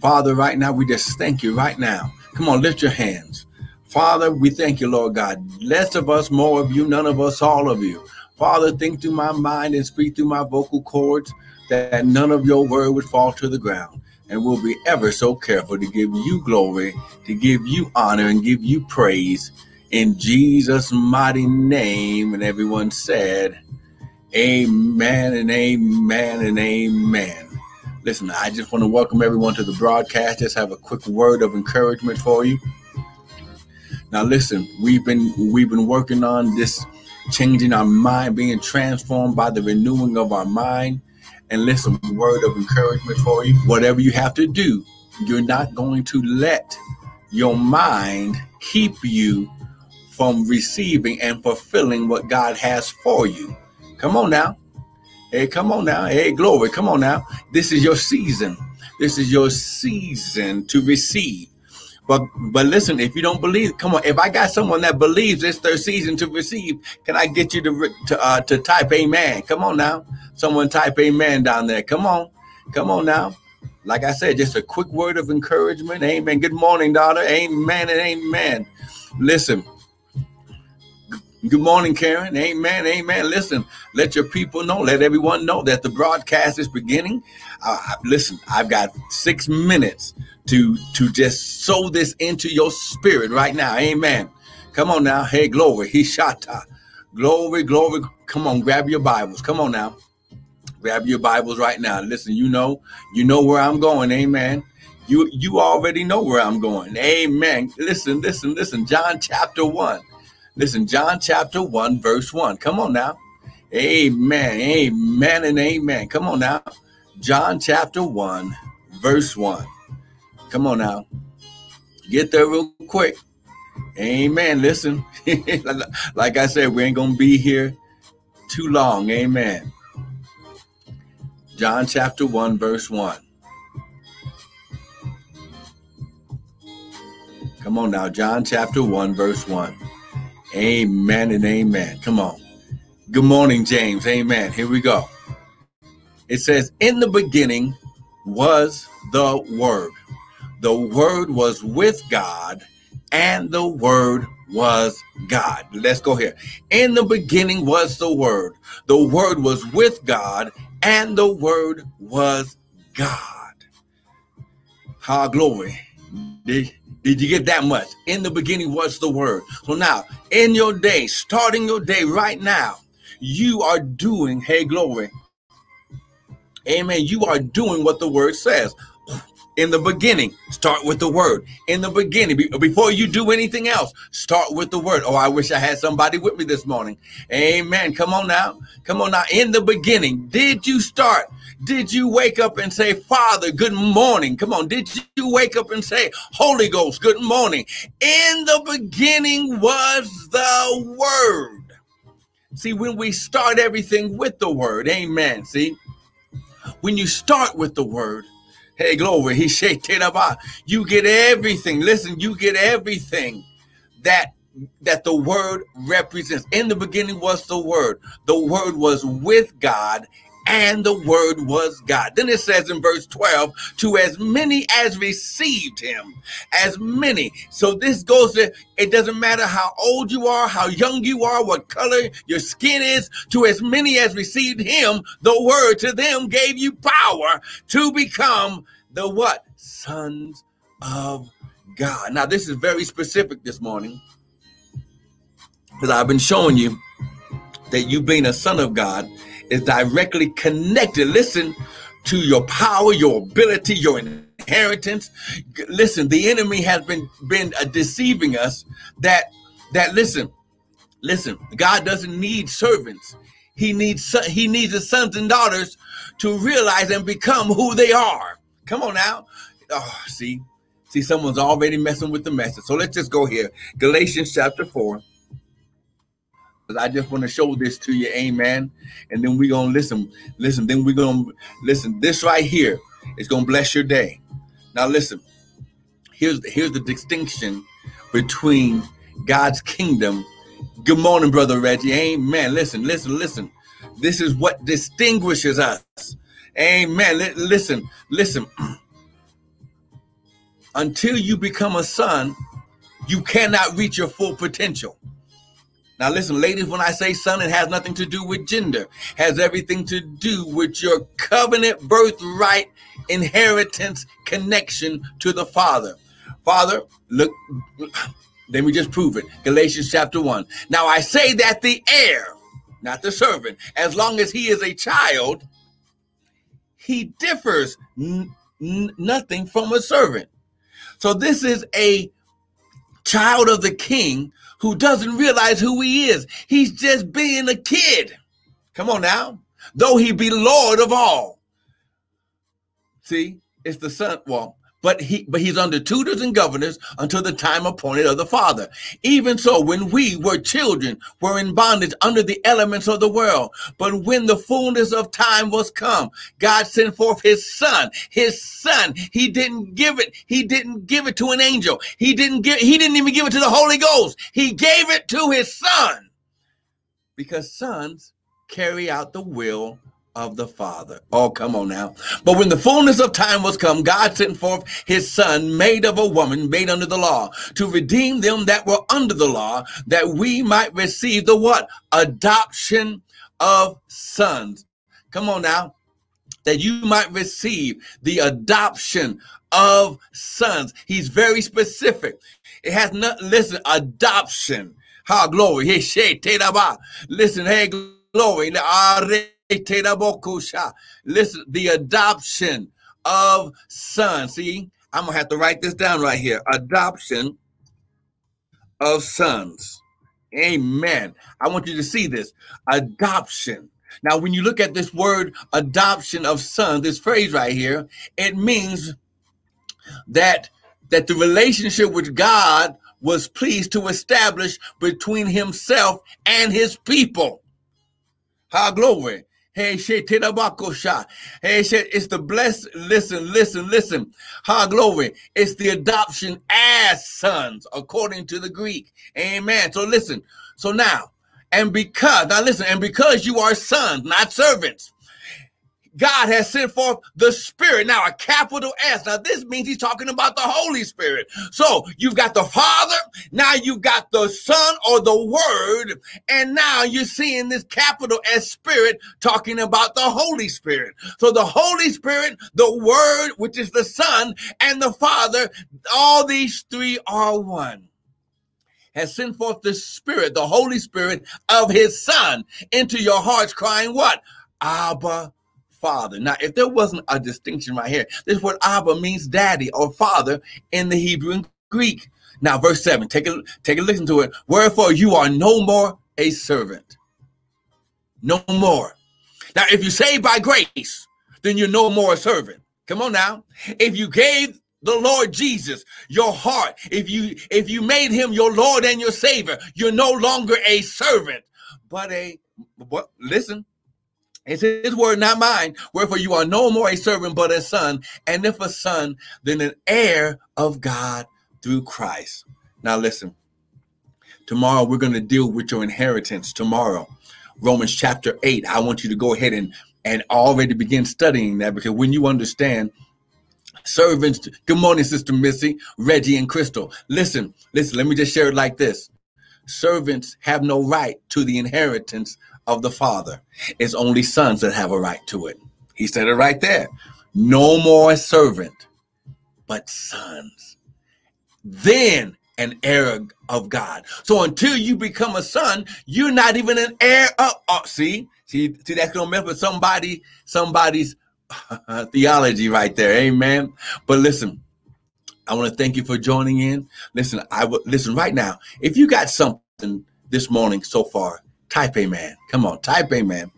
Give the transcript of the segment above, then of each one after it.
Father, right now, we just thank you right now. Come on, lift your hands. Father, we thank you, Lord God. Less of us, more of you, none of us, all of you. Father, think through my mind and speak through my vocal cords that none of your word would fall to the ground. And we'll be ever so careful to give you glory, to give you honor, and give you praise in Jesus' mighty name. And everyone said, Amen and amen and amen. Listen, I just want to welcome everyone to the broadcast. Just have a quick word of encouragement for you. Now listen, we've been we've been working on this changing our mind, being transformed by the renewing of our mind. And listen, word of encouragement for you. Whatever you have to do, you're not going to let your mind keep you from receiving and fulfilling what God has for you. Come on now. Hey, come on now. Hey, glory. Come on now. This is your season. This is your season to receive. But but listen, if you don't believe, come on. If I got someone that believes it's their season to receive, can I get you to to, uh, to type Amen? Come on now. Someone type Amen down there. Come on, come on now. Like I said, just a quick word of encouragement. Amen. Good morning, daughter. Amen and amen. Listen. Good morning, Karen. Amen. Amen. Listen, let your people know, let everyone know that the broadcast is beginning. Uh, listen, I've got six minutes to to just sow this into your spirit right now. Amen. Come on now. Hey, glory. He shot. Glory, glory. Come on, grab your Bibles. Come on now. Grab your Bibles right now. Listen, you know, you know where I'm going. Amen. You you already know where I'm going. Amen. Listen, listen, listen. John chapter 1. Listen, John chapter 1, verse 1. Come on now. Amen. Amen and amen. Come on now. John chapter 1, verse 1. Come on now. Get there real quick. Amen. Listen, like I said, we ain't going to be here too long. Amen. John chapter 1, verse 1. Come on now. John chapter 1, verse 1. Amen and amen. Come on. Good morning, James. Amen. Here we go. It says, In the beginning was the Word the Word was with God, and the Word was God. Let's go here. In the beginning was the Word. The Word was with God, and the Word was God. How glory. Did you get that much? In the beginning was the Word. So now, in your day, starting your day right now, you are doing, hey, glory. Amen. You are doing what the Word says in the beginning, start with the word. In the beginning, before you do anything else, start with the word. Oh, I wish I had somebody with me this morning. Amen. Come on now. Come on now. In the beginning, did you start? Did you wake up and say, Father, good morning? Come on. Did you wake up and say, Holy Ghost, good morning? In the beginning was the word. See, when we start everything with the word, amen. See, when you start with the word, Hey, glory. He shake about. Ah, you get everything. Listen, you get everything that that the word represents. In the beginning was the word. The word was with God and the word was God. Then it says in verse 12, to as many as received him, as many. So this goes to, it doesn't matter how old you are, how young you are, what color your skin is, to as many as received him, the word to them gave you power to become the what? Sons of God. Now, this is very specific this morning because I've been showing you that you being a son of God is directly connected. Listen to your power, your ability, your inheritance. Listen, the enemy has been been uh, deceiving us that that listen, listen. God doesn't need servants. He needs he needs his sons and daughters to realize and become who they are. Come on now. Oh, see, see, someone's already messing with the message. So let's just go here. Galatians chapter four. I just want to show this to you, amen. And then we're gonna listen, listen, then we're gonna listen. This right here is gonna bless your day. Now listen, here's the, here's the distinction between God's kingdom. Good morning, brother Reggie. Amen. Listen, listen, listen. This is what distinguishes us. Amen. L- listen, listen. until you become a son, you cannot reach your full potential. Now, listen, ladies, when I say son, it has nothing to do with gender, has everything to do with your covenant birthright inheritance connection to the Father. Father, look, let me just prove it. Galatians chapter 1. Now, I say that the heir, not the servant, as long as he is a child, he differs n- n- nothing from a servant. So, this is a child of the king who doesn't realize who he is. He's just being a kid. Come on now. Though he be Lord of all. See, it's the son. Well, but he but he's under tutors and governors until the time appointed of the father. Even so when we were children were in bondage under the elements of the world. But when the fullness of time was come god sent forth his son. His son he didn't give it he didn't give it to an angel. He didn't give he didn't even give it to the holy ghost. He gave it to his son. Because sons carry out the will of the Father. Oh, come on now. But when the fullness of time was come, God sent forth his Son, made of a woman, made under the law, to redeem them that were under the law, that we might receive the what? Adoption of sons. Come on now. That you might receive the adoption of sons. He's very specific. It has not, listen, adoption. Ha, glory. Listen, hey, glory. Listen, the adoption of sons. See, I'm gonna have to write this down right here. Adoption of sons. Amen. I want you to see this. Adoption. Now, when you look at this word adoption of sons, this phrase right here, it means that that the relationship with God was pleased to establish between himself and his people. How glory. Hey, it's the blessed. Listen, listen, listen. Ha, glory. It's the adoption as sons, according to the Greek. Amen. So listen. So now, and because, now listen, and because you are sons, not servants, God has sent forth the Spirit. Now, a capital S. Now, this means he's talking about the Holy Spirit. So, you've got the Father, now you've got the Son or the Word, and now you're seeing this capital S Spirit talking about the Holy Spirit. So, the Holy Spirit, the Word, which is the Son, and the Father, all these three are one has sent forth the Spirit, the Holy Spirit of His Son into your hearts, crying, What? Abba, father. Now, if there wasn't a distinction right here, this word Abba means daddy or father in the Hebrew and Greek. Now, verse 7, take a take a listen to it. Wherefore you are no more a servant. No more. Now, if you say by grace, then you're no more a servant. Come on now. If you gave the Lord Jesus your heart, if you if you made him your Lord and your Savior, you're no longer a servant, but a what listen, it's his word, not mine. Wherefore you are no more a servant, but a son. And if a son, then an heir of God through Christ. Now listen. Tomorrow we're going to deal with your inheritance. Tomorrow, Romans chapter 8. I want you to go ahead and, and already begin studying that because when you understand servants, good morning, Sister Missy, Reggie, and Crystal. Listen, listen, let me just share it like this. Servants have no right to the inheritance of the Father. It's only sons that have a right to it. He said it right there. No more servant, but sons. Then an heir of God. So until you become a son, you're not even an heir of. Oh, see, see, see, that's gonna mess with somebody, somebody's theology right there. Amen. But listen, I want to thank you for joining in. Listen, I would listen right now. If you got something this morning so far Type A man. Come on, type A man.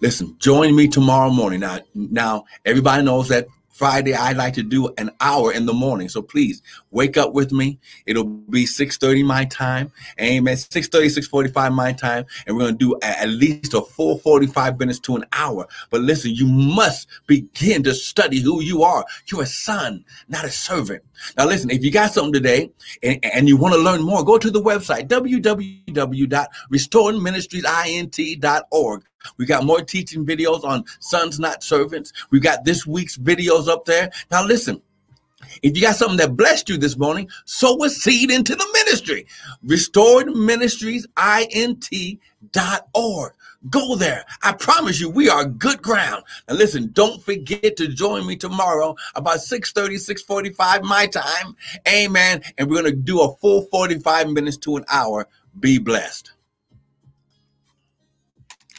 Listen, join me tomorrow morning. Now, now everybody knows that Friday, I like to do an hour in the morning. So please wake up with me. It'll be 6.30 my time. Amen. 6.30, 6.45 my time. And we're going to do at least a full 45 minutes to an hour. But listen, you must begin to study who you are. You're a son, not a servant. Now listen, if you got something today and, and you want to learn more, go to the website, www.restoringministriesint.org. We got more teaching videos on sons, not servants. We got this week's videos up there. Now, listen, If you got something that blessed you this morning, sow a seed into the ministry. Restored Ministries, INT.org. Go there. I promise you, we are good ground. And listen, don't forget to join me tomorrow about 6:30, 6:45 my time. Amen. And we're going to do a full 45 minutes to an hour. Be blessed.